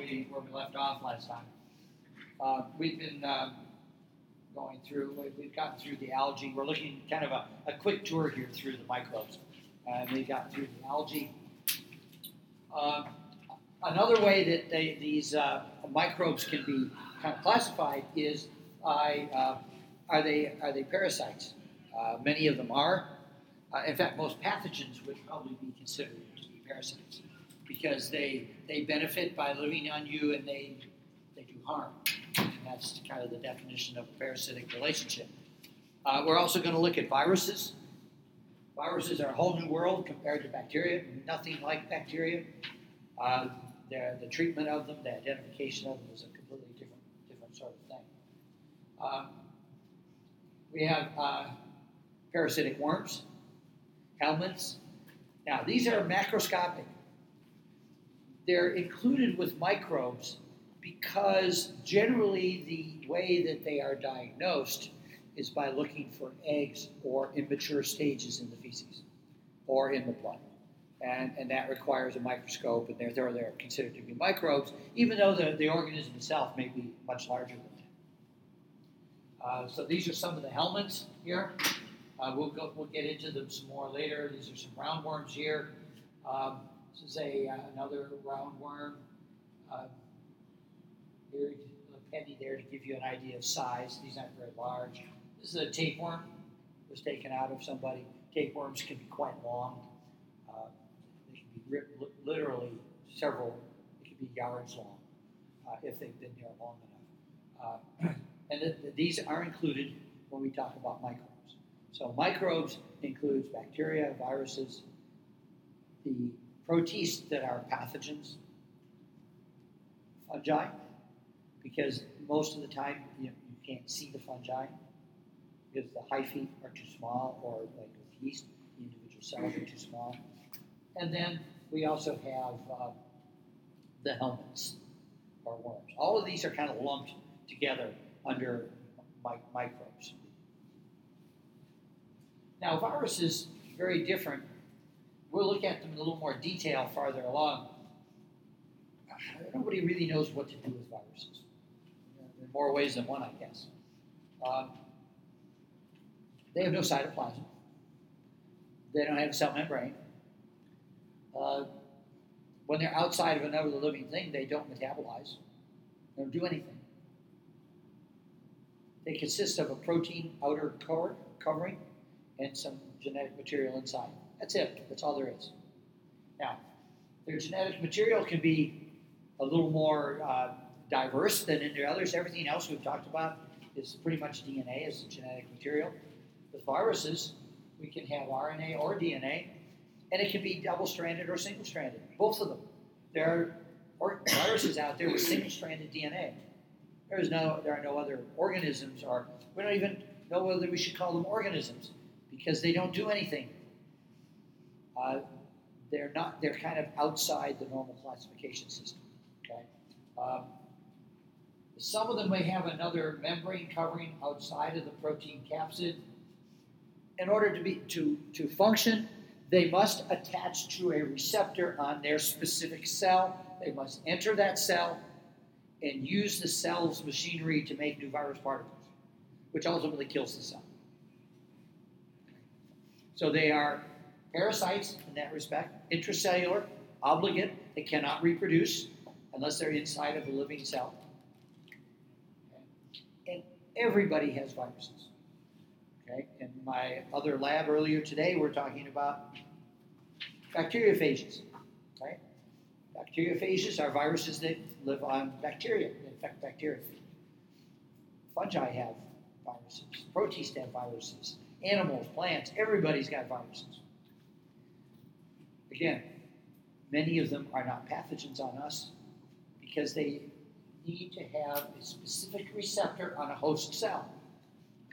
we where we left off last time. Uh, we've been um, going through. we- We've gotten through the algae. We're looking kind of a, a quick tour here through the microbes, and we got through the algae. Um, another way that they, these uh, microbes can be kind of classified is by uh, are they are they parasites? Uh, many of them are. Uh, in fact, most pathogens would probably be considered to be parasites because they they benefit by living on you and they they do harm. And that's kind of the definition of a parasitic relationship. Uh, we're also going to look at viruses. Viruses are a whole new world compared to bacteria. Nothing like bacteria. Uh, the, treatment of them, the identification of them is a completely different different sort of thing. Uh, we have uh, parasitic worms, helminths. Now, these are macroscopic. They're included with microbes because generally the way that they are diagnosed is by looking for eggs or immature stages in the feces or in the blood. And, and that requires a microscope, and therefore they're considered to be microbes, even though the, the organism itself may be much larger than that. Uh, so these are some of the helminths here. Uh, we'll, go, we'll get into them some more later. These are some roundworms here. Um, this is a, uh, another roundworm. Uh, here, a penny there to give you an idea of size. These aren't very large. This is a tapeworm. It was taken out of somebody. Tapeworms can be quite long. Uh, they can be ri- li- literally several, it can be yards long uh, if they've been there long enough. Uh, and th- th- these are included when we talk about microbes. So microbes includes bacteria, viruses, the protists that are pathogens, fungi, because most of the time you, you can't see the fungi because the hyphae are too small, or like with yeast, the individual cells are too small. And then we also have uh, the helminths or worms. All of these are kind of lumped together under mi- microbes. Now, viruses very different. We'll look at them in a little more detail farther along. Nobody really knows what to do with viruses. In more ways than one, I guess. Um, they have no cytoplasm. They don't have a cell membrane. Uh, when they're outside of another living thing, they don't metabolize. They don't do anything. They consist of a protein outer core covering and some genetic material inside. That's it. That's all there is. Now, their genetic material can be a little more uh, diverse than in the others. Everything else we've talked about is pretty much DNA as genetic material. With viruses, we can have RNA or DNA, and it can be double-stranded or single-stranded. Both of them. There are viruses out there with single-stranded DNA. There is no, there are no other organisms, or we don't even know whether we should call them organisms because they don't do anything. Uh, they're not. They're kind of outside the normal classification system. Okay. Um, some of them may have another membrane covering outside of the protein capsid. In order to be to to function, they must attach to a receptor on their specific cell. They must enter that cell and use the cell's machinery to make new virus particles, which ultimately kills the cell. So they are parasites in that respect, intracellular, obligate, they cannot reproduce unless they're inside of a living cell. And everybody has viruses. Okay? In my other lab earlier today, we're talking about bacteriophages. Right? Bacteriophages are viruses that live on bacteria, infect bacteria. Fungi have viruses. Protists have viruses. Animals, plants, everybody's got viruses. Again, many of them are not pathogens on us because they need to have a specific receptor on a host cell.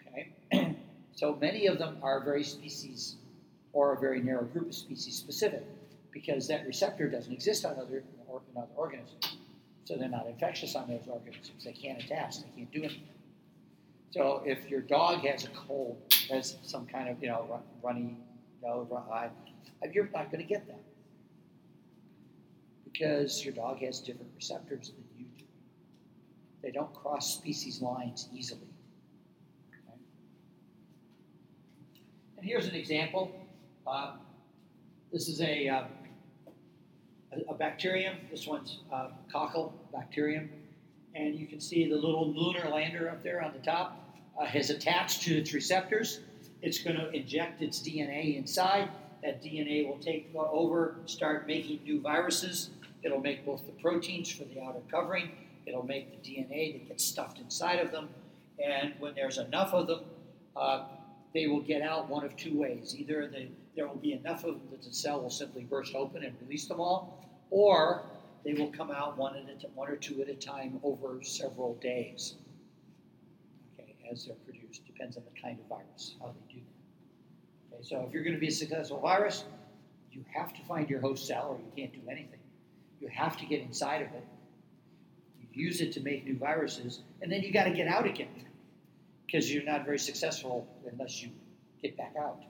Okay? so many of them are very species or a very narrow group of species specific because that receptor doesn't exist on other, or, in other organisms. So they're not infectious on those organisms. They can't attach, they can't do anything. So if your dog has a cold, has some kind of, you know, runny nose, run eye, you're not going to get that Because your dog has different receptors than you do. They don't cross species lines easily. Okay? And here's an example. Uh, this is a, uh, a, a, bacterium. This one's uh, cockle bacterium. And you can see the little lunar lander up there on the top uh, has attached to its receptors. It's going to inject its DNA inside. That DNA will take over, start making new viruses. It'll make both the proteins for the outer covering. It'll make the DNA that gets stuffed inside of them. And when there's enough of them, uh, they will get out one of two ways. Either the, there will be enough of them that the cell will simply burst open and release them all, or they will come out one, at a, one or two at a time over several days okay, as they're produced. Depends on the kind of virus, how they do that. Okay, so if you're going to be a successful virus, you have to find your host cell or you can't do anything. You have to get inside of it. You use it to make new viruses, and then you got to get out again because you're not very successful unless you get back out.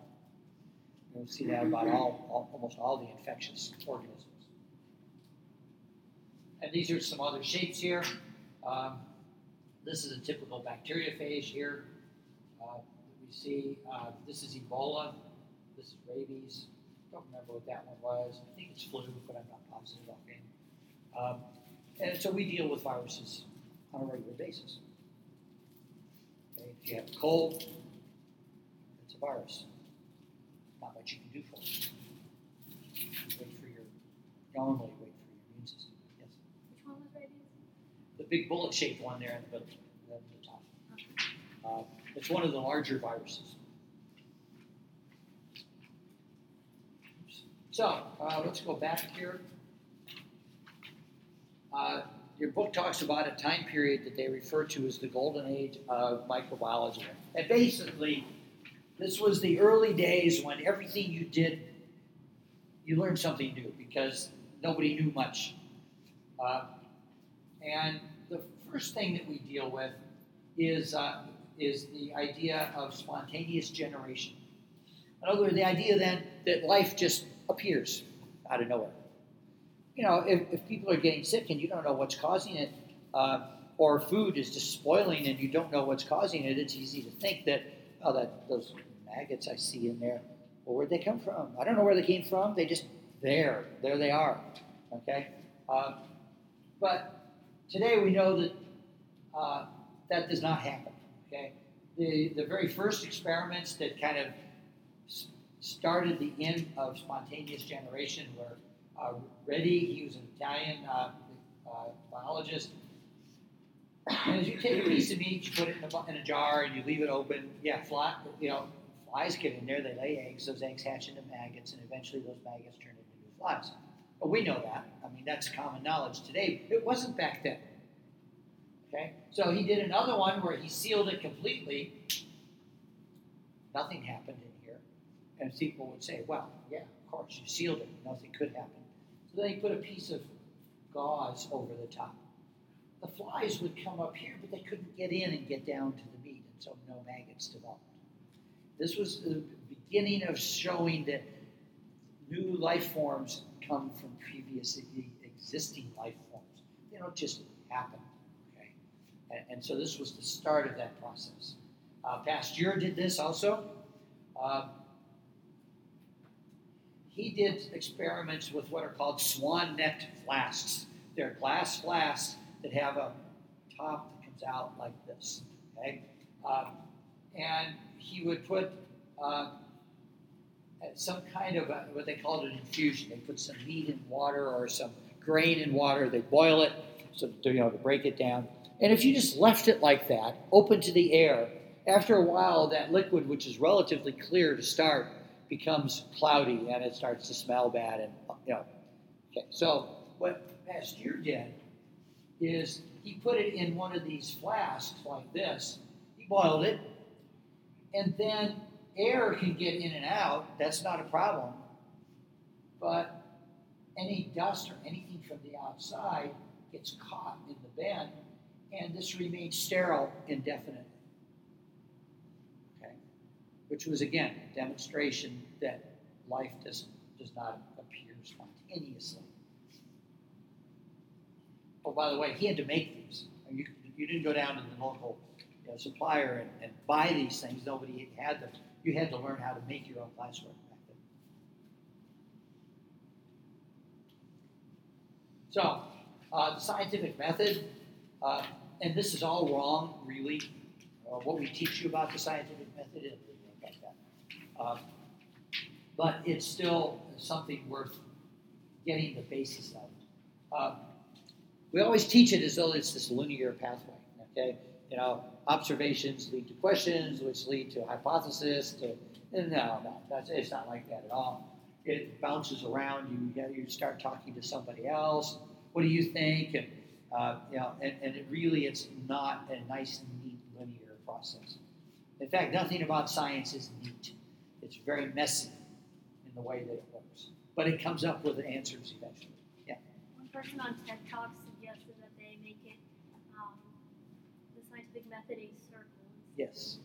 You'll see that about all, all, almost all the infectious organisms. And these are some other shapes here. Um, this is a typical bacteriophage here. Uh, we see uh, this is Ebola. This is rabies. Don't remember what that one was. I think it's flu, but I'm not positive offhand. Um, and so we deal with viruses on a regular basis. Okay? If you have a cold, it's a virus. Not much you can do for it. You wait for your normally wait for your immune system. Yes. Which one was rabies? Big bullet-shaped one there in the at the top. Uh, it's one of the larger viruses. So uh, let's go back here. Uh, your book talks about a time period that they refer to as the golden age of microbiology. And basically, this was the early days when everything you did, you learned something new because nobody knew much. Uh, and first thing that we deal with is, uh, is the idea of spontaneous generation. In other words, the idea then that life just appears out of nowhere. You know, if, if people are getting sick and you don't know what's causing it, uh, or food is just spoiling and you don't know what's causing it, it's easy to think that, oh, that those maggots I see in there, well, where'd they come from? I don't know where they came from. They just there, there they are. Okay, uh, but today we know that uh, that does not happen. Okay, the the very first experiments that kind of started the end of spontaneous generation were uh, Redi. He was an Italian uh, uh, biologist. And as you take a piece of meat, you put it in a, in a jar, and you leave it open. Yeah, fly, you know, flies get in there. They lay eggs. Those eggs hatch into maggots, and eventually those maggots turn into new flies. But we know that. I mean, that's common knowledge today. It wasn't back then. Okay, so he did another one where he sealed it completely. Nothing happened in here, and people would say, "Well, yeah, of course, you sealed it. Nothing could happen." So then he put a piece of gauze over the top. The flies would come up here, but they couldn't get in and get down to the meat, and so no maggots developed. This was the beginning of showing that new life forms come from previously existing life forms. They don't just happen. Okay, and, and so this was the start of that process. Uh, Pasteur did this also. Um, he did experiments with what are called swan-necked flasks. They're glass flasks that have a top that comes out like this. Okay, um, and he would put uh, Uh, some kind of a, what they called an infusion. They put some meat in water or some grain in water. They boil it so to, you know to break it down. And if you just left it like that, open to the air, after a while, that liquid, which is relatively clear to start, becomes cloudy and it starts to smell bad. And you know, okay. So what Pasteur did is he put it in one of these flasks like this. He boiled it, and then air can get in and out. That's not a problem. But any dust or anything from the outside gets caught in the bed, and this remains sterile indefinitely. Okay? Which was, again, a demonstration that life does, does not appear spontaneously. Oh, by the way, he had to make these. You, you didn't go down to the local you know, supplier and, and buy these things. Nobody had them. You had to learn how to make your own classwork method. So, uh, the scientific method, uh, and this is all wrong, really. Uh, what we teach you about the scientific method is like that. Uh, but it's still something worth getting the basis of. Uh, we always teach it as though it's this linear pathway. Okay, you know, observations lead to questions, which lead to hypothesis. To no, no, that's, it's not like that at all. It bounces around. You you start talking to somebody else. What do you think? And uh, you know, and, and it really it's not a nice, neat, linear process. In fact, nothing about science is neat. It's very messy in the way that it works, but it comes up with answers eventually. Yeah. One person on TED Talk suggested that they make it um, the scientific method a circle. Yes.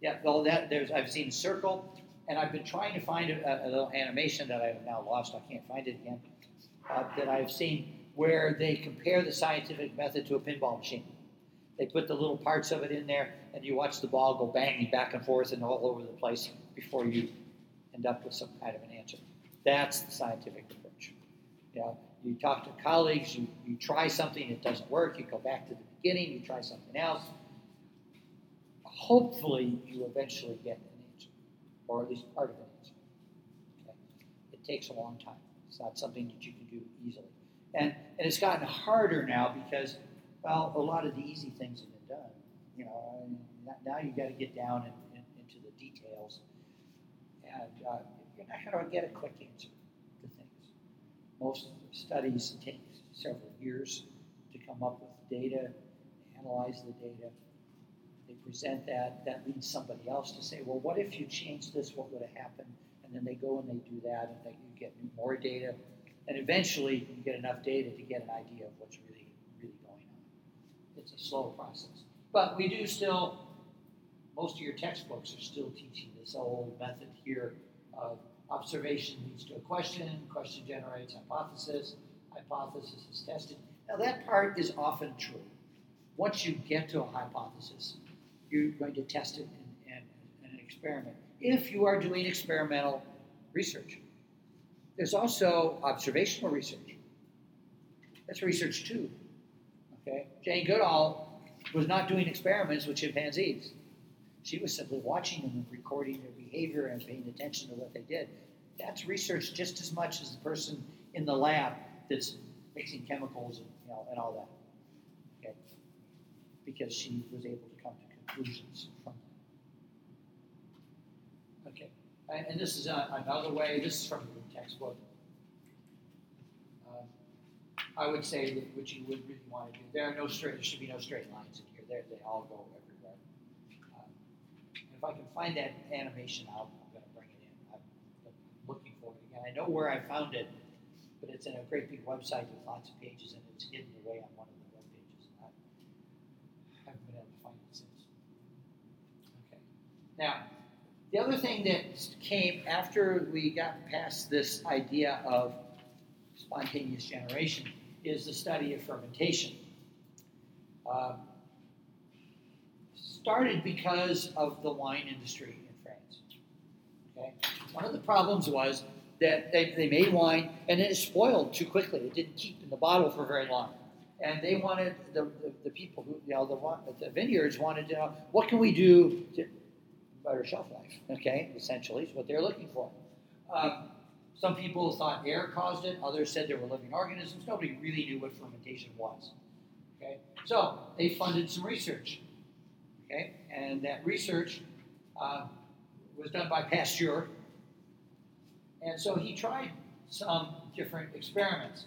Yeah. Well, that there's I've seen circle, and I've been trying to find a, a little animation that I've now lost. I can't find it again. Uh, that I've seen where they compare the scientific method to a pinball machine. They put the little parts of it in there, and you watch the ball go banging back and forth and all over the place before you end up with some kind of an answer. That's the scientific approach. You, know, you talk to colleagues, you, you try something, it doesn't work, you go back to the beginning, you try something else. Hopefully, you eventually get an answer, or at least part of an answer. Okay? It takes a long time. It's not something that you can do easily. And, and it's gotten harder now because, well, a lot of the easy things have been done. You know, now you've got to get down in, in, into the details. And uh, not going to get a quick answer to things. Most studies take several years to come up with data, analyze the data. They present that. That leads somebody else to say, well, what if you changed this? What would have happened? And then they go and they do that, and they, you get more data and eventually you get enough data to get an idea of what's really, really going on. It's a slow process. But we do still, most of your textbooks are still teaching this old method here of observation leads to a question, question generates hypothesis, hypothesis is tested. Now that part is often true. Once you get to a hypothesis, you're going to test it in, in, in an experiment. If you are doing experimental research, there's also observational research. That's research too. Okay? Jane Goodall was not doing experiments with chimpanzees. She was simply watching them and recording their behavior and paying attention to what they did. That's research just as much as the person in the lab that's mixing chemicals and, you know, and all that. Okay? Because she was able to come to conclusions from that. Okay. And, and this is a, another way, this is from the textbook. Um, I would say that what you would really want to do, there are no straight, there should be no straight lines in here. They're, they all go everywhere. Um, if I can find that animation, I'll, I'm going to bring it in. I'm looking for it again. I know where I found it, but it's in a great big website with lots of pages, and it's hidden away on one of the web pages. I haven't been able to find it since. Okay. Now, the other thing that came after we got past this idea of spontaneous generation is the study of fermentation. Uh, started because of the wine industry in France. Okay? One of the problems was that they, they made wine and then it spoiled too quickly. It didn't keep in the bottle for very long. And they wanted, the, the, the people who, you know, the, the vineyards wanted to know, what can we do to better shelf life. Okay, essentially, is what they're looking for. Um, some people thought air caused it. Others said there were living organisms. Nobody really knew what fermentation was. Okay, so they funded some research. Okay, and that research uh, was done by Pasteur. And so he tried some different experiments.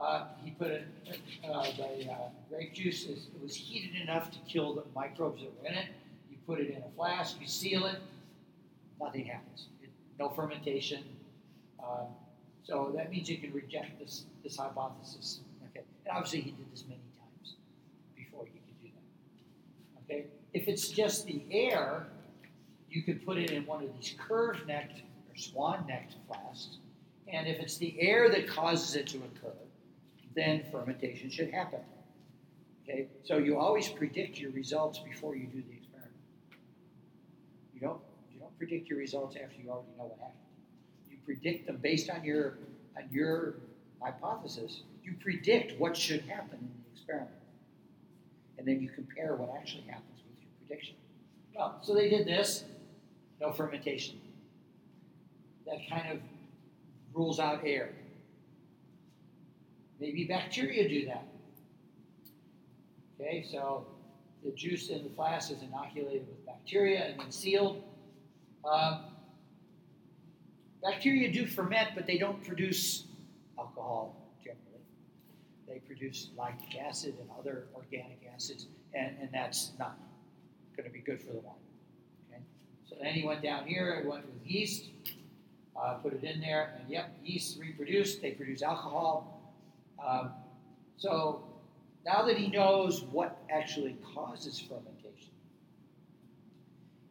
Uh, he put it, uh, the uh, grape juice, it was heated enough to kill the microbes that were in it put it in a flask, you seal it, nothing happens. It, no fermentation. Uh, so that means you can reject this, this hypothesis. Okay, and obviously he did this many times before he could do that. Okay, if it's just the air, you could put it in one of these curved-necked or swan-necked flasks, and if it's the air that causes it to occur, then fermentation should happen. Okay, so you always predict your results before you do the don't you don't predict your results after you already know what happened. You predict them based on your on your hypothesis. You predict what should happen in the experiment, and then you compare what actually happens with your prediction. Well, so they did this, no fermentation. That kind of rules out air. Maybe bacteria do that. Okay, so the juice in the flask is inoculated with bacteria and then sealed. Um, bacteria do ferment, but they don't produce alcohol generally. They produce lactic acid and other organic acids, and, and that's not going to be good for the wine. Okay, so then he went down here. He went with yeast, uh, put it in there, and yep, yeast reproduced. They produce alcohol. Um, so now that he knows what actually causes fermentation,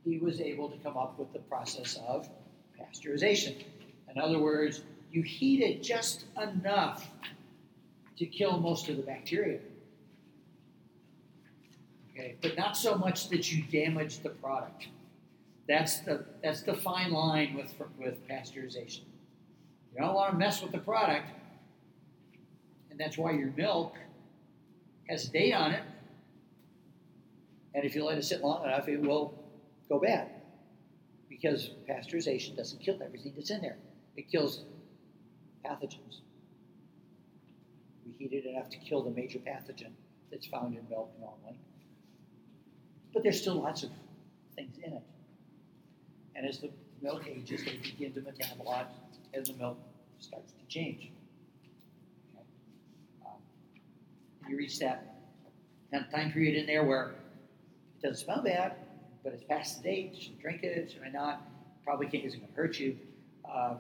he was able to come up with the process of pasteurization. In other words, you heat it just enough to kill most of the bacteria. Okay, but not so much that you damage the product. That's the that's the fine line with with pasteurization. You don't want to mess with the product, and that's why your milk has a date on it. And if you let it sit long enough, it will go bad. Because pasteurization doesn't kill everything that's in there, it kills pathogens. We heat it enough to kill the major pathogen that's found in milk normally. But there's still lots of things in it. And as the milk ages, they begin to metabolize as the milk starts to change. Okay. Um, you reach that kind of time period in there where it doesn't smell bad, but it's past the date. Should I drink it? Should I not? Probably can't isn't going to hurt you, uh,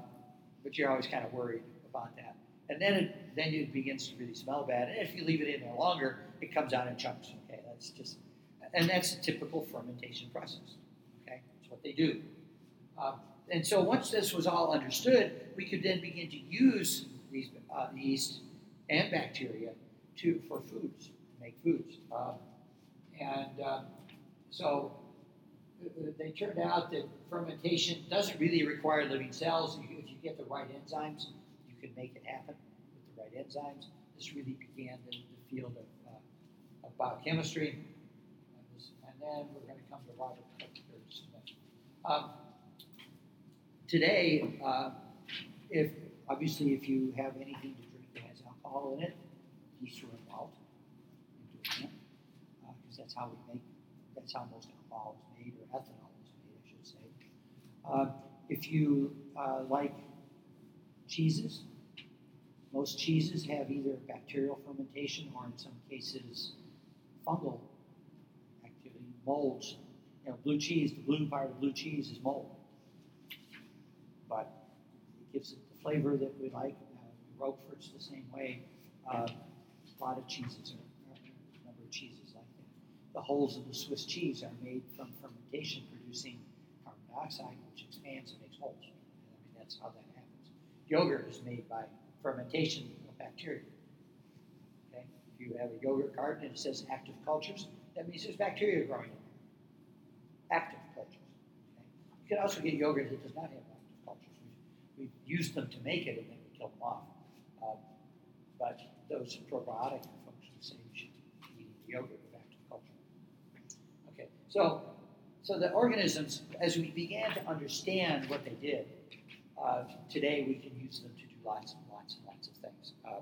but you're always kind of worried about that. And then it then it begins to really smell bad. And if you leave it in there longer, it comes out in chunks. Okay, that's just and that's a typical fermentation process. Okay, that's what they do. Um, and so once this was all understood, we could then begin to use these uh, yeast and bacteria to for foods, make foods. Um, and um, so uh, they turned out that fermentation doesn't really require living cells. If you get the right enzymes, you can make it happen with the right enzymes. This really began the, the field of, uh, of biochemistry. And then we're going to come to Robert Koch here today, uh, if obviously if you have anything to drink that has alcohol in it, yeast are involved in doing it because uh, that's how we make. That's how most alcohol is made, or ethanol is made, I should say. Uh, if you uh, like cheeses, most cheeses have either bacterial fermentation or, in some cases, fungal activity, molds. You know, blue cheese, the blue part of blue cheese is mold but it gives it the flavor that we like. Uh, Roquefort's the same way. Uh, a lot of cheeses are, a number of cheeses like that. The holes in the Swiss cheese are made from fermentation producing carbon dioxide, which expands and makes holes. I mean, that's how that happens. Yogurt is made by fermentation of bacteria. Okay? If you have a yogurt garden and it says active cultures, that means there's bacteria growing in there. Active cultures. Okay? You can also get yogurt that does not have active cultures. we used them to make it and then we kill them off. Um, but those probiotic functions say you should be eating yogurt with active culture. Okay, so so the organisms, as we began to understand what they did, uh, today we can use them to do lots and lots and lots of things. Uh,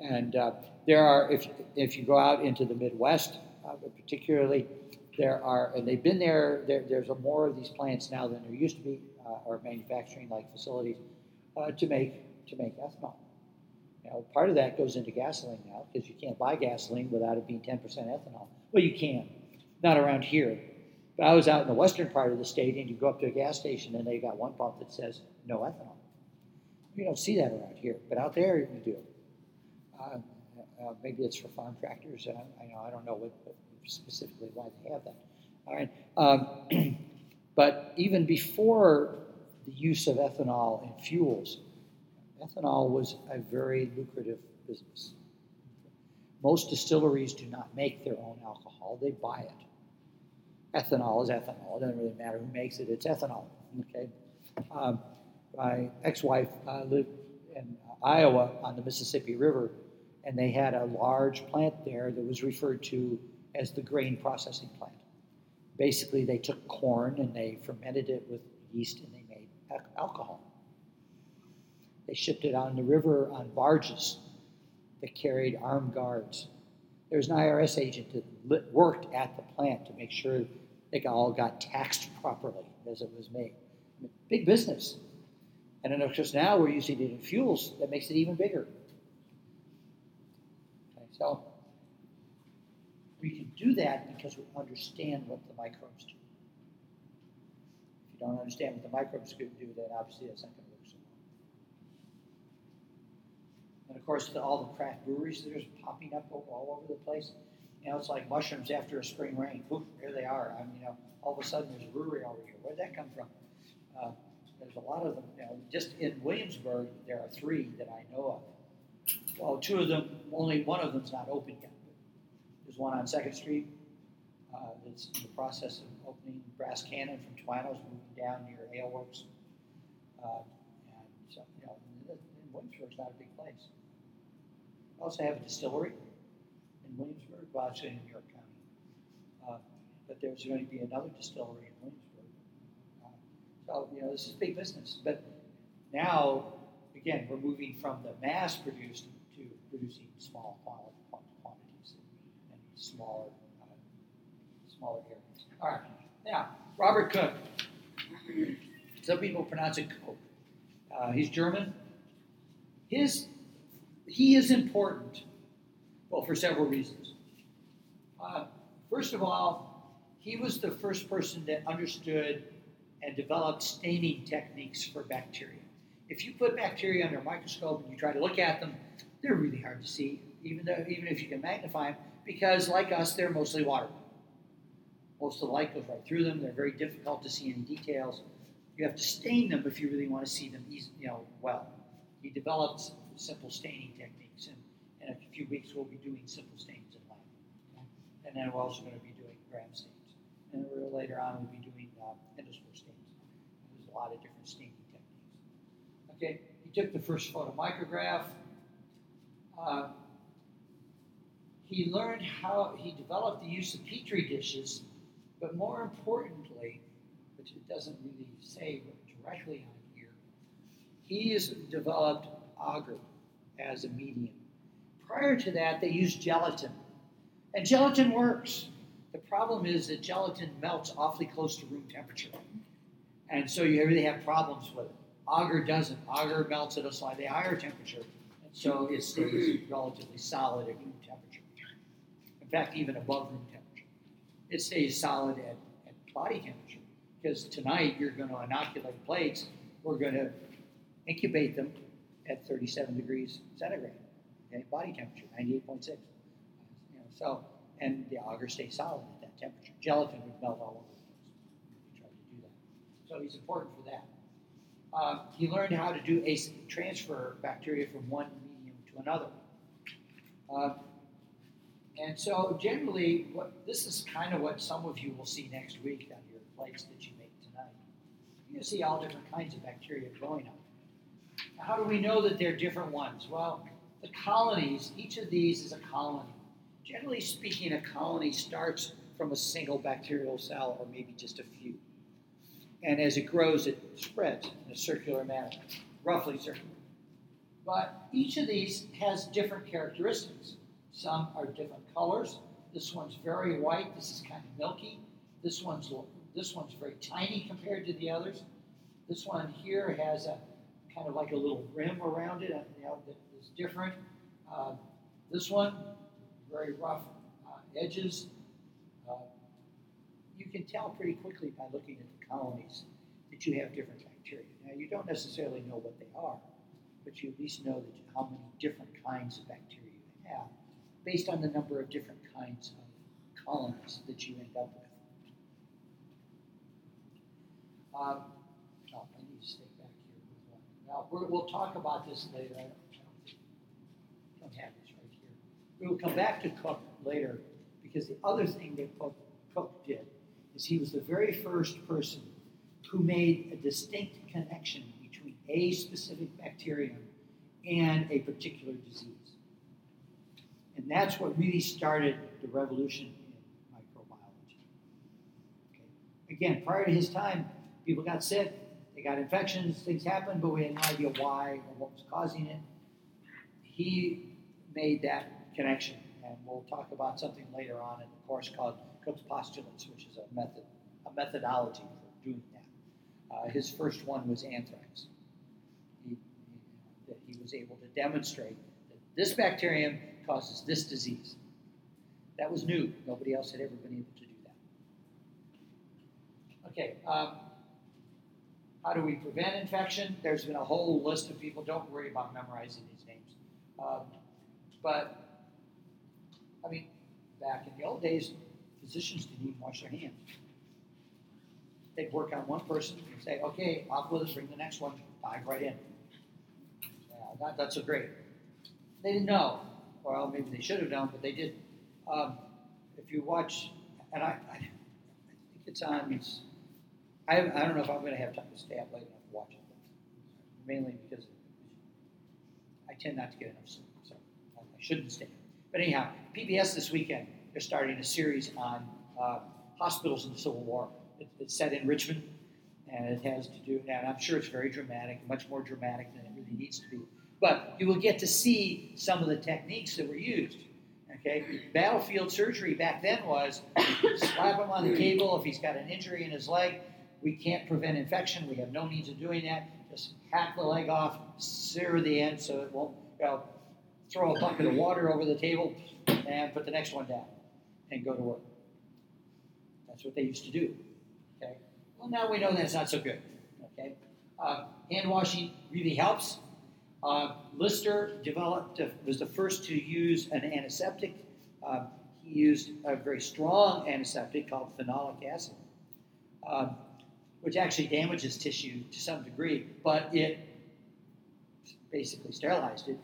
and uh, there are, if, if you go out into the Midwest, uh, particularly, there are, and they've been there, there there's more of these plants now than there used to be uh, or manufacturing like facilities uh, to make to make ethanol. Now, part of that goes into gasoline now because you can't buy gasoline without it being 10% ethanol. Well, you can, not around here. But I was out in the western part of the state, and you go up to a gas station, and they got one pump that says no ethanol. You don't see that around here, but out there you do. Uh, uh, maybe it's for farm tractors. I know I don't know what, what, specifically why they have that. All right. Um, But even before the use of ethanol in fuels, ethanol was a very lucrative business. Most distilleries do not make their own alcohol, they buy it. Ethanol is ethanol, it doesn't really matter who makes it, it's ethanol. Okay? Um, my ex wife uh, lived in Iowa on the Mississippi River, and they had a large plant there that was referred to as the grain processing plant. Basically, they took corn and they fermented it with yeast and they made alcohol. They shipped it on the river on barges that carried armed guards. There was an IRS agent that worked at the plant to make sure they all got taxed properly as it was made. Big business. And then, of course, now we're using it in fuels that makes it even bigger. Okay, so we can do that because we understand what the microbes do. If you don't understand what the microbes can do, then obviously that's not going to work so well. And of course, the, all the craft breweries that are popping up all over the place. You know, it's like mushrooms after a spring rain. Poof, there they are. I mean, you know, all of a sudden there's a brewery over here. Where'd that come from? Uh, there's a lot of them. You know, just in Williamsburg, there are three that I know of. Well, two of them, only one of them's not open yet. There's one on Second Street uh, that's in the process of opening. Brass Cannon from Toano's moving down near AleWerks. Uh, and so, you know, Williamsburg's not a big also have a distillery in Williamsburg, well, actually in New York County. Uh, but there's going to be another distillery in Williamsburg. Uh, so, you know, this is big business. But now, again, we're moving from the mass produced to producing small quantities and smaller, uh, smaller areas. All right. Now, Robert Koch. Some people pronounce it Koch. Uh, he's German. His, he is important, well, for several reasons. Uh, first of all, he was the first person that understood and developed staining techniques for bacteria. If you put bacteria under a microscope and you try to look at them, they're really hard to see, even though even if you can magnify them, because like us, they're mostly water. Most of the light goes right through them. They're very difficult to see any details. You have to stain them if you really want to see them, you know, well. He developed simple staining techniques, and in a few weeks we'll be doing simple stains in lab. Okay? And then we're also going to be doing gram stains. And later on we'll be doing uh, endospore stains. There's a lot of different staining techniques. Okay, he took the first photomicrograph. Uh, he learned how he developed the use of petri dishes, but more importantly, which it doesn't really say directly on here, he has developed agar as a medium. Prior to that, they used gelatin, and gelatin works. The problem is that gelatin melts awfully close to room temperature, and so you really have problems with it. Agar doesn't. Agar melts at a slightly higher temperature, and so it stays relatively solid at room temperature. In fact, even above room temperature. It stays solid at, at body temperature because tonight you're going to inoculate plates. We're going to incubate them at 37 degrees centigrade, okay, body temperature, 98.6. You know, so, and the agar stays solid at that temperature. Gelatin would melt all over the place tried to do that. So he's important for that. Uh, he learned how to do a transfer bacteria from one medium to another. Uh, and so generally, what, this is kind of what some of you will see next week on your plates that you make tonight. You see all different kinds of bacteria growing up. How do we know that they're different ones? Well, the colonies, each of these is a colony. Generally speaking, a colony starts from a single bacterial cell or maybe just a few. And as it grows, it spreads in a circular manner, roughly circular. But each of these has different characteristics. Some are different colors. This one's very white. This is kind of milky. This one's this one's very tiny compared to the others. This one here has a kind of like a little rim around it, you know, that is different. Uh, this one, very rough uh, edges. Uh, you can tell pretty quickly by looking at the colonies that you have different bacteria. Now, you don't necessarily know what they are, but you at least know that how many different kinds of bacteria you have based on the number of different kinds of colonies that you end up with. Um, oh, I need to stay back here with one. Now, we will talk about this later. I don't, I don't, have this right here. we will come back to Koch later because the other thing that Koch, Koch did is he was the very first person who made a distinct connection between a specific bacterium and a particular disease. And that's what really started the revolution in microbiology. Okay. Again, prior to his time, people got sick, got infections, things happened, but we had no idea why or what was causing it. He made that connection, and we'll talk about something later on in the course called Koch's postulates, which is a method, a methodology for doing that. Uh, his first one was anthrax. He, he, he was able to demonstrate that this bacterium causes this disease. That was new. Nobody else had ever been able to do that. Okay. Um, how do we prevent infection? There's been a whole list of people. Don't worry about memorizing these names. Um, but, I mean, back in the old days, physicians didn't even wash their hands. They'd work on one person and say, okay, off with us, bring the next one, dive right in. Not, not so great. They didn't know. Well, maybe they should have known, but they didn't. Um, if you watch, and I, I, think it's on, I, I don't know if I'm going to have time to stay up late enough to watch it, mainly because I tend not to get enough sleep, so I shouldn't stay. But anyhow, PBS this weekend, they're starting a series on uh, hospitals in the Civil War. It, it's set in Richmond, and it has to do, and I'm sure it's very dramatic, much more dramatic than it really needs to be. But you will get to see some of the techniques that were used. Okay, battlefield surgery back then was slap him on the table if he's got an injury in his leg. We can't prevent infection. We have no means of doing that. Just hack the leg off, sear the end so it won't. You know, throw a bucket of water over the table and put the next one down and go to work. That's what they used to do. Okay. Well, now we know that's not so good. Okay. Uh, hand washing really helps. Uh, Lister developed uh, was the first to use an antiseptic. Uh, he used a very strong antiseptic called phenolic acid, um, which actually damages tissue to some degree, but it basically sterilized it.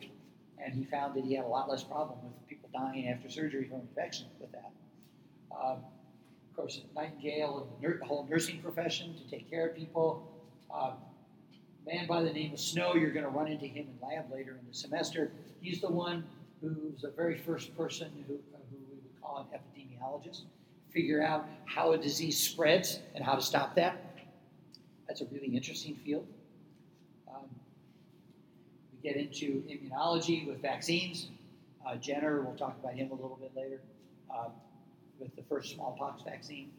And he found that he had a lot less problem with people dying after surgery from infection with that. Um, of course, Nightingale and the whole nursing profession to take care of people. Um, man by the name of Snow, you're going to run into him in lab later in the semester. He's the one who's the very first person who, who we would call an epidemiologist, figure out how a disease spreads and how to stop that. That's a really interesting field. Um, we get into immunology with vaccines. Uh, Jenner, we'll talk about him a little bit later, um, with the first smallpox vaccine.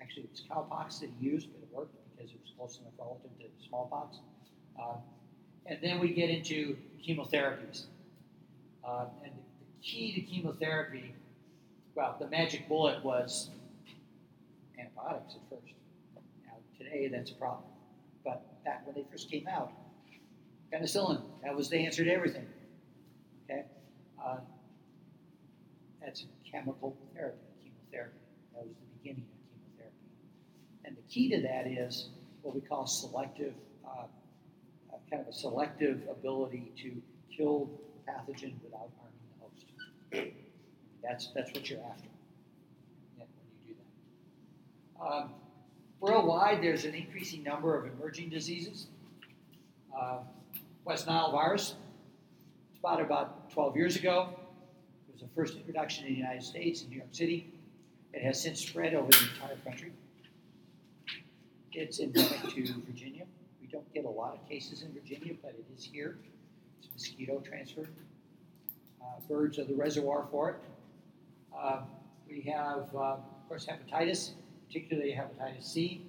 Actually, it was cowpox that he used, but it worked because it was close enough relative to smallpox. Uh, and then we get into chemotherapies. Uh, and the key to chemotherapy, well, the magic bullet was antibiotics at first. Today that's a problem. But back when they first came out, penicillin, that was the answer to everything. Okay? Uh, that's chemical therapy, chemotherapy. That was the beginning of chemotherapy. And the key to that is what we call selective, uh, uh, kind of a selective ability to kill the pathogen without harming the host. That's, that's what you're after when you do that. Um, worldwide, there's an increasing number of emerging diseases. Uh, West Nile virus, about about 12 years ago. It was the first introduction in the United States in New York City. It has since spread over the entire country. It's endemic to Virginia. We don't get a lot of cases in Virginia, but it is here. It's mosquito transfer. Uh, birds are the reservoir for it. Uh, we have, uh, of course, hepatitis, particularly hepatitis C,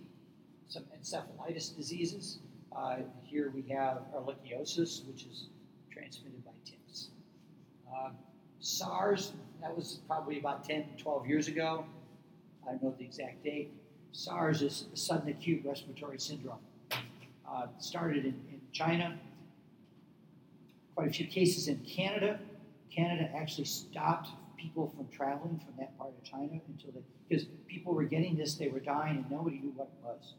some encephalitis diseases. Uh, here we have ehrlichiosis, which is transmitted by ticks. Uh, SARS, that was probably about 10, 12 years ago. I don't know the exact date. SARS is sudden acute respiratory syndrome. Uh, started in, in China. Quite a few cases in Canada. Canada actually stopped people from traveling from that part of China until they, because people were getting this, they were dying, and nobody knew what it was.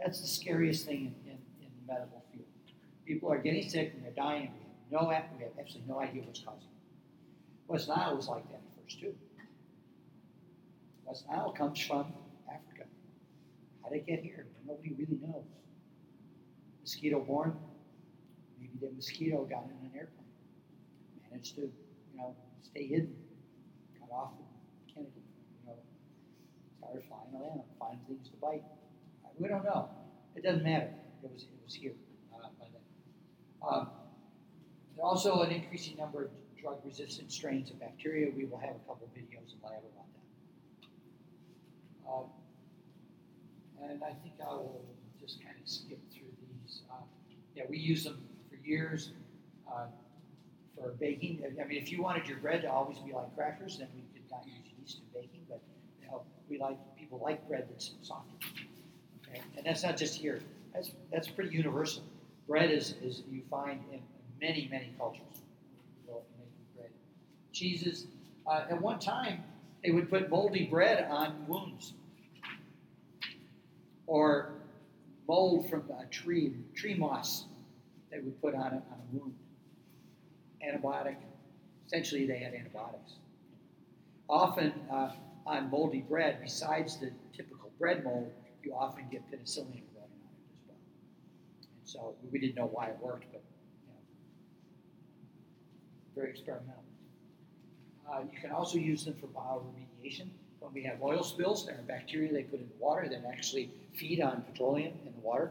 That's the scariest thing in, in, in the medical field. People are getting sick and they're dying, and we have no, we have absolutely no idea what's causing it. West Nile was like that at first too. West Nile comes from Africa. How did it get here? Nobody really knows. Mosquito born. Maybe the mosquito got in an airplane, managed to, you know, stay hidden, off of Kennedy, you know, started flying around, find things to bite. We don't know. It doesn't matter. It was it was here uh, by then. Um, also an increasing number of drug-resistant strains of bacteria. We will have a couple videos in lab about that. Um, and I think I will just kind of skip through these. Uh, yeah, we use them for years uh, for baking. I mean, if you wanted your bread to always be like crackers, then we could not use yeast in baking. But you know, we like people like bread that's softer. Okay, and that's not just here. That's that's pretty universal. Bread is, is you find in many many cultures. Bread, cheeses. Uh, at one time, they would put moldy bread on wounds or mold from a tree, tree moss, they would put on a, on a wound. Antibiotic, essentially, they had antibiotics. Often, uh, on moldy bread, besides the typical bread mold, you often get penicillin growing on it as well. And so we didn't know why it worked, but you know, very experimental. Uh, you can also use them for bioremediation. When we have oil spills, there are bacteria they put in the water that actually feed on petroleum in the water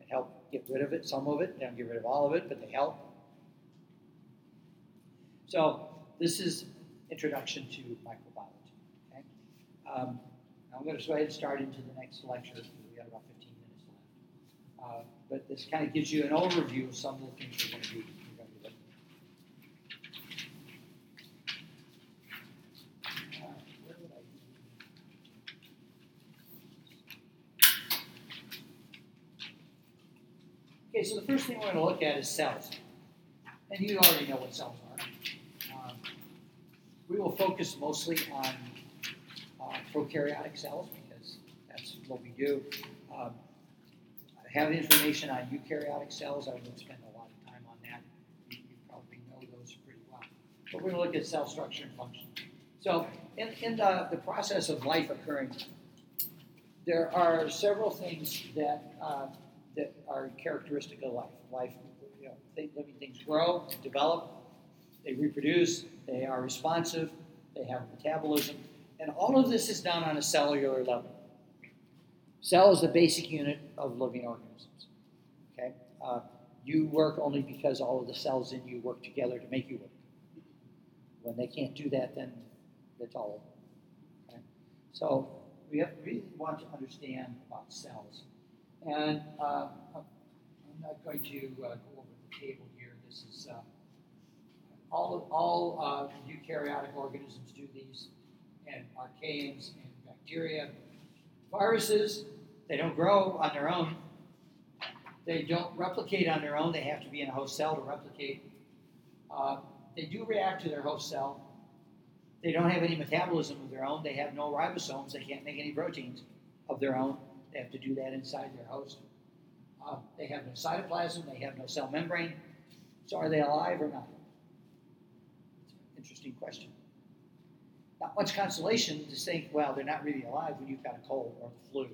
and help get rid of it, some of it. They don't get rid of all of it, but they help. So this is introduction to microbiology. Okay? Um, I'm going to go ahead and start into the next lecture. We have about 15 minutes left. Uh, but this kind of gives you an overview of some of the things we're going to be. Uh, Okay, so the first thing we're going to look at is cells. And you already know what cells are. We will focus mostly on uh, prokaryotic cells because that's what we do. Um, I have information on eukaryotic cells. I won't spend a lot of time on that. You, you probably know those pretty well. But we're going to look at cell structure and function. So, in, in the, the process of life occurring, there are several things that uh, that are characteristic of life. Life, you know, living things grow, develop, they reproduce, they are responsive, they have metabolism, and all of this is done on a cellular level. Cell is the basic unit of living organisms. Okay, uh, you work only because all of the cells in you work together to make you work. When they can't do that, then it's all over. Okay? So we have, really want to understand about cells. And uh, I'm not going to uh, go over the table here. This is uh, all all uh, eukaryotic organisms do these, and archaeans and bacteria. Viruses, they don't grow on their own. They don't replicate on their own. They have to be in a host cell to replicate. Uh, they do react to their host cell. They don't have any metabolism of their own. They have no ribosomes. They can't make any proteins of their own. They have to do that inside their host. Uh, they have no cytoplasm. They have no cell membrane. So are they alive or not? Interesting question. Not much consolation to think, well, they're not really alive when you've got a cold or the flu.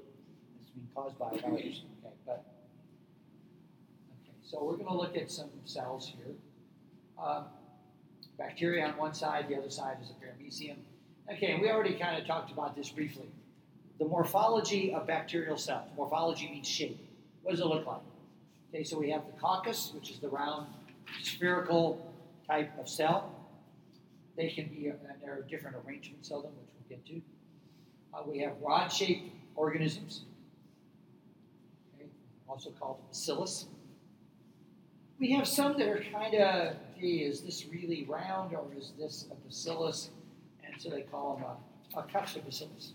It's being caused by a virus. Okay, but okay, so we're going to look at some cells here. Um, bacteria on one side, the other side is a paramecium. Okay, we already kind of talked about this briefly the morphology of bacterial cells. Morphology means shape. What does it look like? Okay, so we have the coccus, which is the round spherical type of cell. They can be, and there are different arrangements of them, which we'll get to. Uh, we have rod-shaped organisms, okay, also called bacillus. We have some that are kind of, gee, is this really round or is this a bacillus? And so they call them a, a bacillus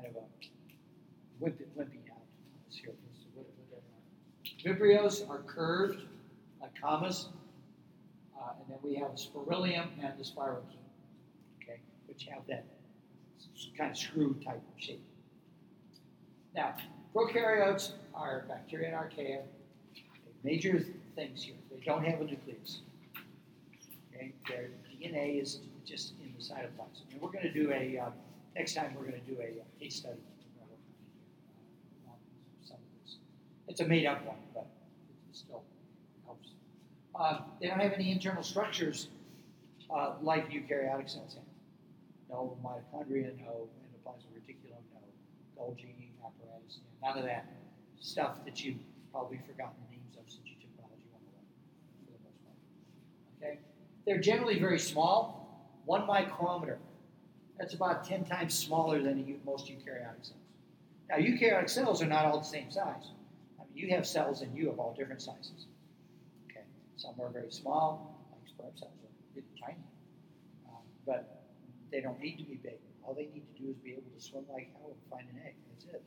kind of a wimpy, wimpy out. This here, this. Vibrios are curved, like commas, uh, and then we have the spirillum and the spirochete, okay, which have that kind of screw type shape. Now, prokaryotes are bacteria and archaea. Major things here. They don't have a nucleus. Okay, their DNA is just in the cytoplasm. And we're going to do a, uh, next time we're going to do a uh, case study. uh. It's a made up one, but. Uh, they don't have any internal structures uh, like eukaryotic cells have. No mitochondria, no endoplasmic reticulum, no Golgi apparatus, none of that stuff that you've probably forgotten the names of since you took biology 101 for the most part. Okay? They're generally very small, one micrometer. That's about 10 times smaller than most eukaryotic cells. Now, eukaryotic cells are not all the same size. I mean, you have cells in you of all different sizes. Some are very small, like sperm cells are really tiny. Um, but they don't need to be big. All they need to do is be able to swim like hell and find an egg. That's it.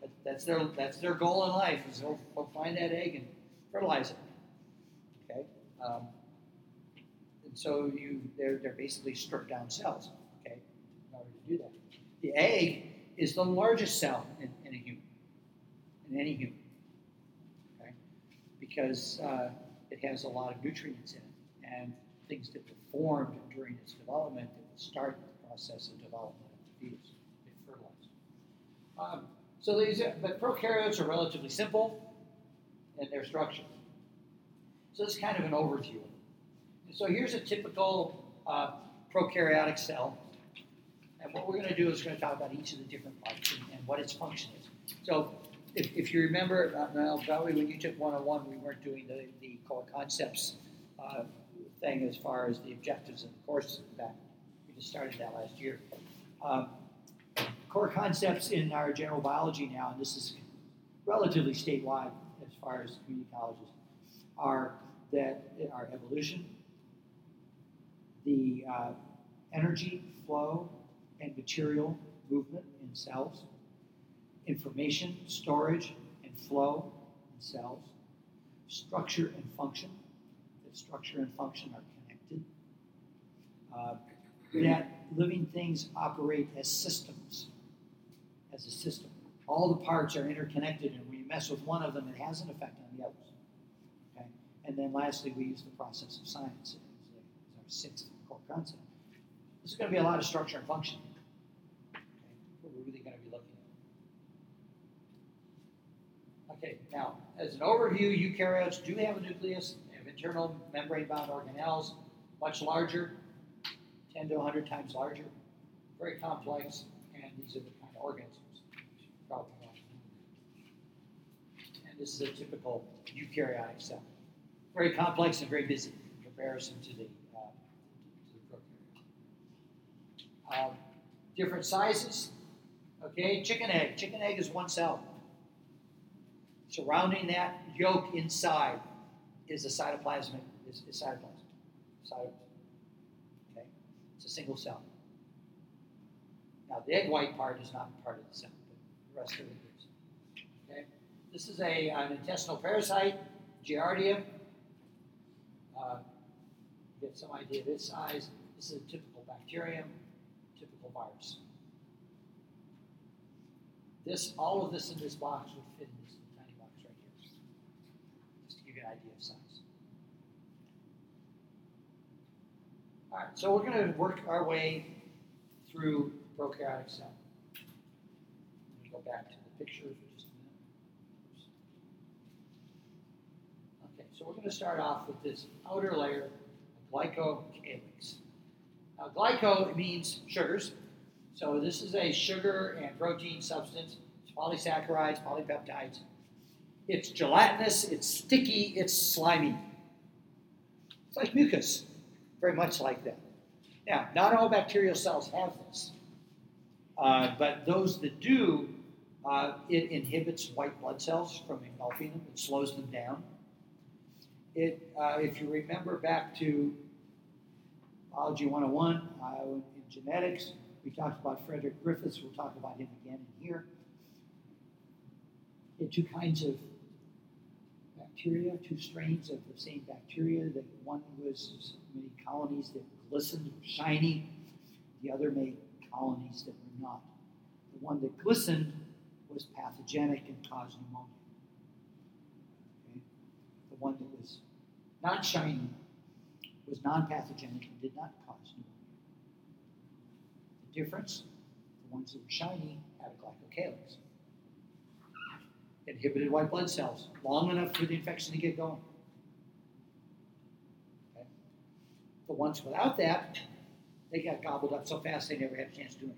That- That's their that's their goal in life is they'll, they'll find that egg and fertilize it. Okay, um, and so you they're they're basically stripped down cells. Okay, in order to do that, the egg is the largest cell in, in a human, in any human. Okay, because uh, it has a lot of nutrients in it and things that were formed during its development that will start the process of development of the fetus, get fertilized. Um, so these, but prokaryotes are relatively simple in their structure. So this is kind of an overview. And so here's a typical uh, prokaryotic cell. And what we're going to do is we're going to talk about each of the different parts and, and what its function is. So if, if you remember, uh, now, probably when you took 101, we weren't doing the, the core concepts uh, thing as far as the objectives of the course back. We just started that last year. Um, core concepts in our general biology now, and this is relatively statewide as far as community colleges, are that our evolution, the uh, energy flow and material movement in cells, information storage and flow in cells, structure and function, that structure and function are connected, uh, that living things operate as systems, as a system. All the parts are interconnected, and when you mess with one of them, it has an effect on the others. Okay? And then lastly, we use the process of science as, our sixth core concept. This is going to be a lot of structure and function. Okay? What we're really going to be looking at. Okay, now, as an overview, eukaryotes do have a nucleus, they have internal membrane bound organelles, much larger, 10 to 100 times larger, very complex, and these are the kind of organisms probably. And this is a typical eukaryotic cell. Very complex and very busy in comparison to the, uh, to the prokaryote. Um, different sizes. Okay, chicken egg. Chicken egg is one cell. Surrounding that yolk inside is a cytoplasmic is, is cytoplasm. Cytoplasm. Okay, it's a single cell. Now the egg white part is not part of the cell, but the rest of it is. Okay, this is a an intestinal parasite, Giardia. Uh, get some idea of its size. This is a typical bacterium, typical virus. This, all of this in this box would fit in this tiny box right here. Just to give you an idea of size. All right, so we're going to work our way through prokaryotic cell. Let go back to the pictures for just a minute. Okay, so we're going to start off with this outer layer of glycocalyx. Now, glyco means sugars. So this is a sugar and protein substance. It's polysaccharides, polypeptides. It's gelatinous, it's sticky, it's slimy. It's like mucus, very much like that. Now, not all bacterial cells have this, uh, but those that do, uh, it inhibits white blood cells from engulfing them. It slows them down. It, uh, if you remember back to Biology 101 uh, in genetics, we talked about Frederick Griffiths. We'll talk about him again in here. He had two kinds of bacteria, two strains of the same bacteria. That one was made colonies that glistened, were shiny. The other made colonies that were not. The one that glistened was pathogenic and caused pneumonia. Okay? The one that was not shiny was non-pathogenic and did not cause pneumonia. The difference, the ones that were shiny had a glycocalyx. Inhibited white blood cells long enough for the infection to get going. Okay? The ones without that, they got gobbled up so fast they never had a chance to do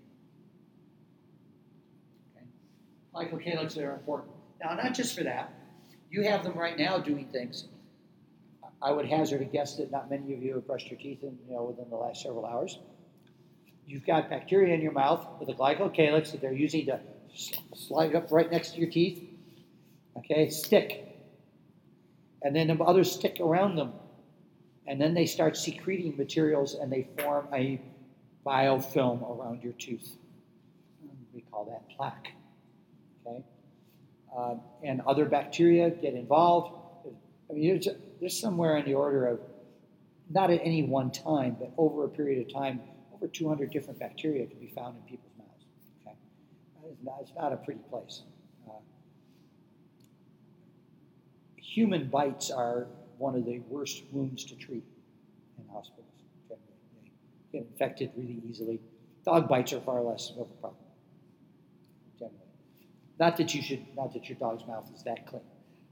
anything. Okay? Glycocalyx are important. Now, not just for that, you have them right now doing things. I would hazard a guess that not many of you have brushed your teeth in, you know, within the last several hours. You've got bacteria in your mouth with a glycocalyx that they're using to slide up right next to your teeth. Okay, stick. And then the others stick around them. And then they start secreting materials and they form a biofilm around your tooth. We call that plaque. Okay? Uh, and other bacteria get involved. I mean, there's, somewhere in the order of, not at any one time, but over a period of time, over 200 different bacteria can be found in people's mouths. Okay? It's not, it's not a pretty place. Uh, human bites are one of the worst wounds to treat in hospitals. They get infected really easily. Dog bites are far less of a problem. Generally. Not that you should, not that your dog's mouth is that clean,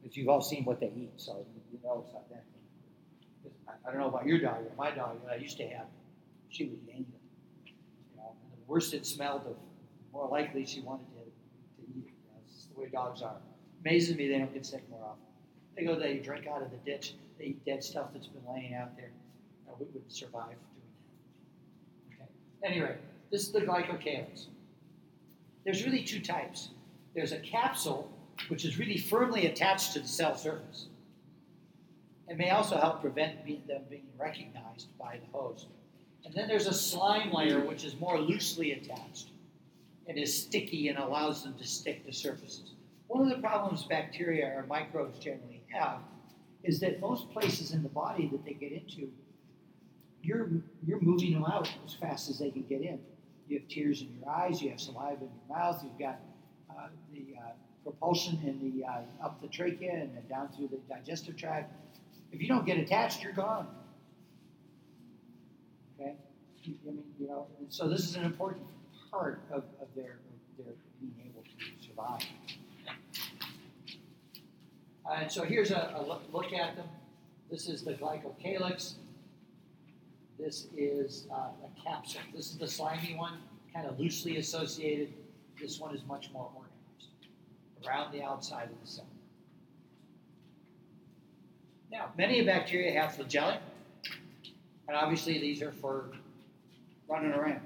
because you've all seen what they eat, so you know it's not that clean. I, I don't know about your dog, but my dog that I used to have, she would eat anything. You know, and the worse it smelled, the more likely she wanted to, to eat it. You know, it's the way dogs are. Amazes me they don't get sick more often. They go, they drink out of the ditch, they eat dead stuff that's been laying out there. No, we wouldn't survive doing that. Okay. Anyway, this is the glycocalyx. There's really two types. There's a capsule, which is really firmly attached to the cell surface. It may also help prevent them being recognized by the host. And then there's a slime layer, which is more loosely attached and is sticky and allows them to stick to surfaces. One of the problems bacteria or microbes generally have is that most places in the body that they get into, you're, you're moving them out as fast as they can get in. You have tears in your eyes, you have saliva in your mouth, you've got uh, the uh, propulsion in the uh, up the trachea and then down through the digestive tract. If you don't get attached, you're gone. Okay, I mean, you know, so this is an important part of, of their of their being able to survive. And so here's a, a look, at them. This is the glycocalyx. This is uh, a capsule. This is the slimy one, kind of loosely associated. This one is much more organized around the outside of the cell. Now, many bacteria have flagella, and obviously these are for running around,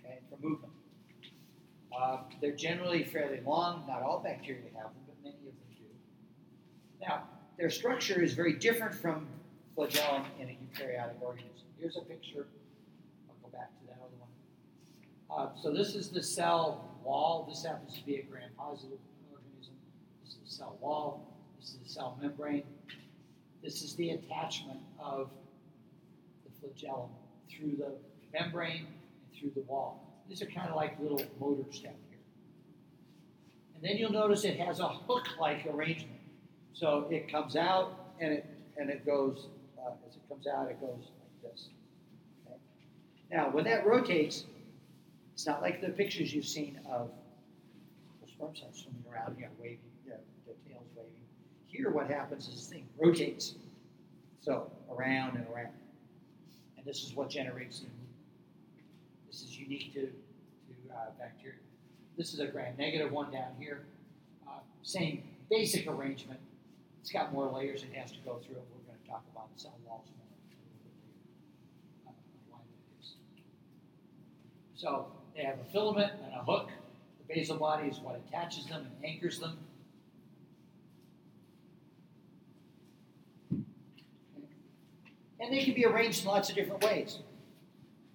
okay, for movement. Uh, they're generally fairly long. Not all bacteria have them. Now, their structure is very different from flagellum in a eukaryotic organism. Here's a picture. I'll go back to that other one. Uh, so this is the cell wall. This happens to be a gram-positive organism. This is the cell wall. This is the cell membrane. This is the attachment of the flagellum through the membrane and through the wall. These are kind of like little motors down here. And then you'll notice it has a hook-like arrangement. So it comes out and it and it goes uh, as it comes out, it goes like this. Okay? Now, when that rotates, it's not like the pictures you've seen of the sperm cells swimming around, know, waving, their tails waving. Here, what happens is this thing rotates, so around and around, and this is what generates the. This is unique to to uh, bacteria. This is a gram-negative one down here. Uh, same basic arrangement. It's got more layers it has to go through. We're going to talk about cell walls more. Uh, why that is. So they have a filament and a hook. The basal body is what attaches them and anchors them. And they can be arranged in lots of different ways.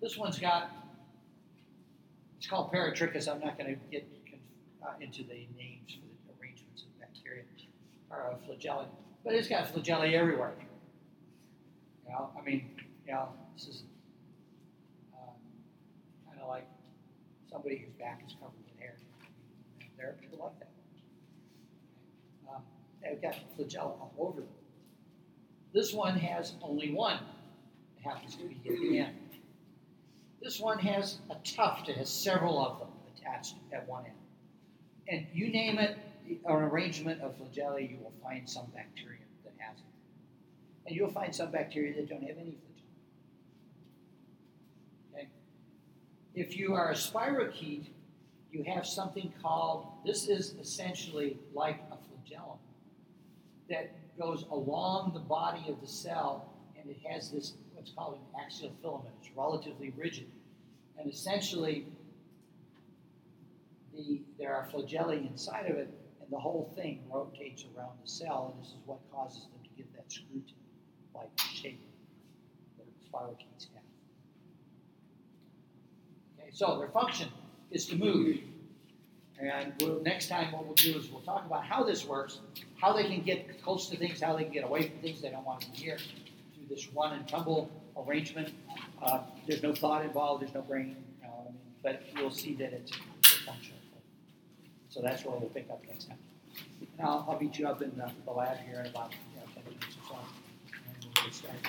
This one's got, it's called peritrichous. I'm not going to get uh, into the names for the arrangements of bacteria or uh, flagella, but it's got flagella everywhere. You know, I mean, you know, this is uh, kind of like somebody whose back is covered with hair. There are people like that. Um, they've got flagella all over them. This one has only one. It happens to be at the end. This one has a tuft, it has several of them attached at one end. And you name it, an arrangement of flagella, you will find some bacteria that has it. And you'll find some bacteria that don't have any flagella. Okay? If you are a spirochete, you have something called, this is essentially like a flagellum that goes along the body of the cell and it has this what's called an axial filament. It's relatively rigid. And essentially, the, there are flagella inside of it, and the whole thing rotates around the cell, and this is what causes them to get that screw-tip-like shape that spirochetes have. Okay, so their function is to move. And we'll, next time, what we'll do is we'll talk about how this works, how they can get close to things, how they can get away from things they don't want to be near through this run and tumble arrangement. Uh, there's no thought involved, there's no brain, uh, but you'll see that it's. So that's where we'll pick up next time. And I'll, I'll meet you up in the, the lab here in about you know, 10 minutes or so, and we'll get started.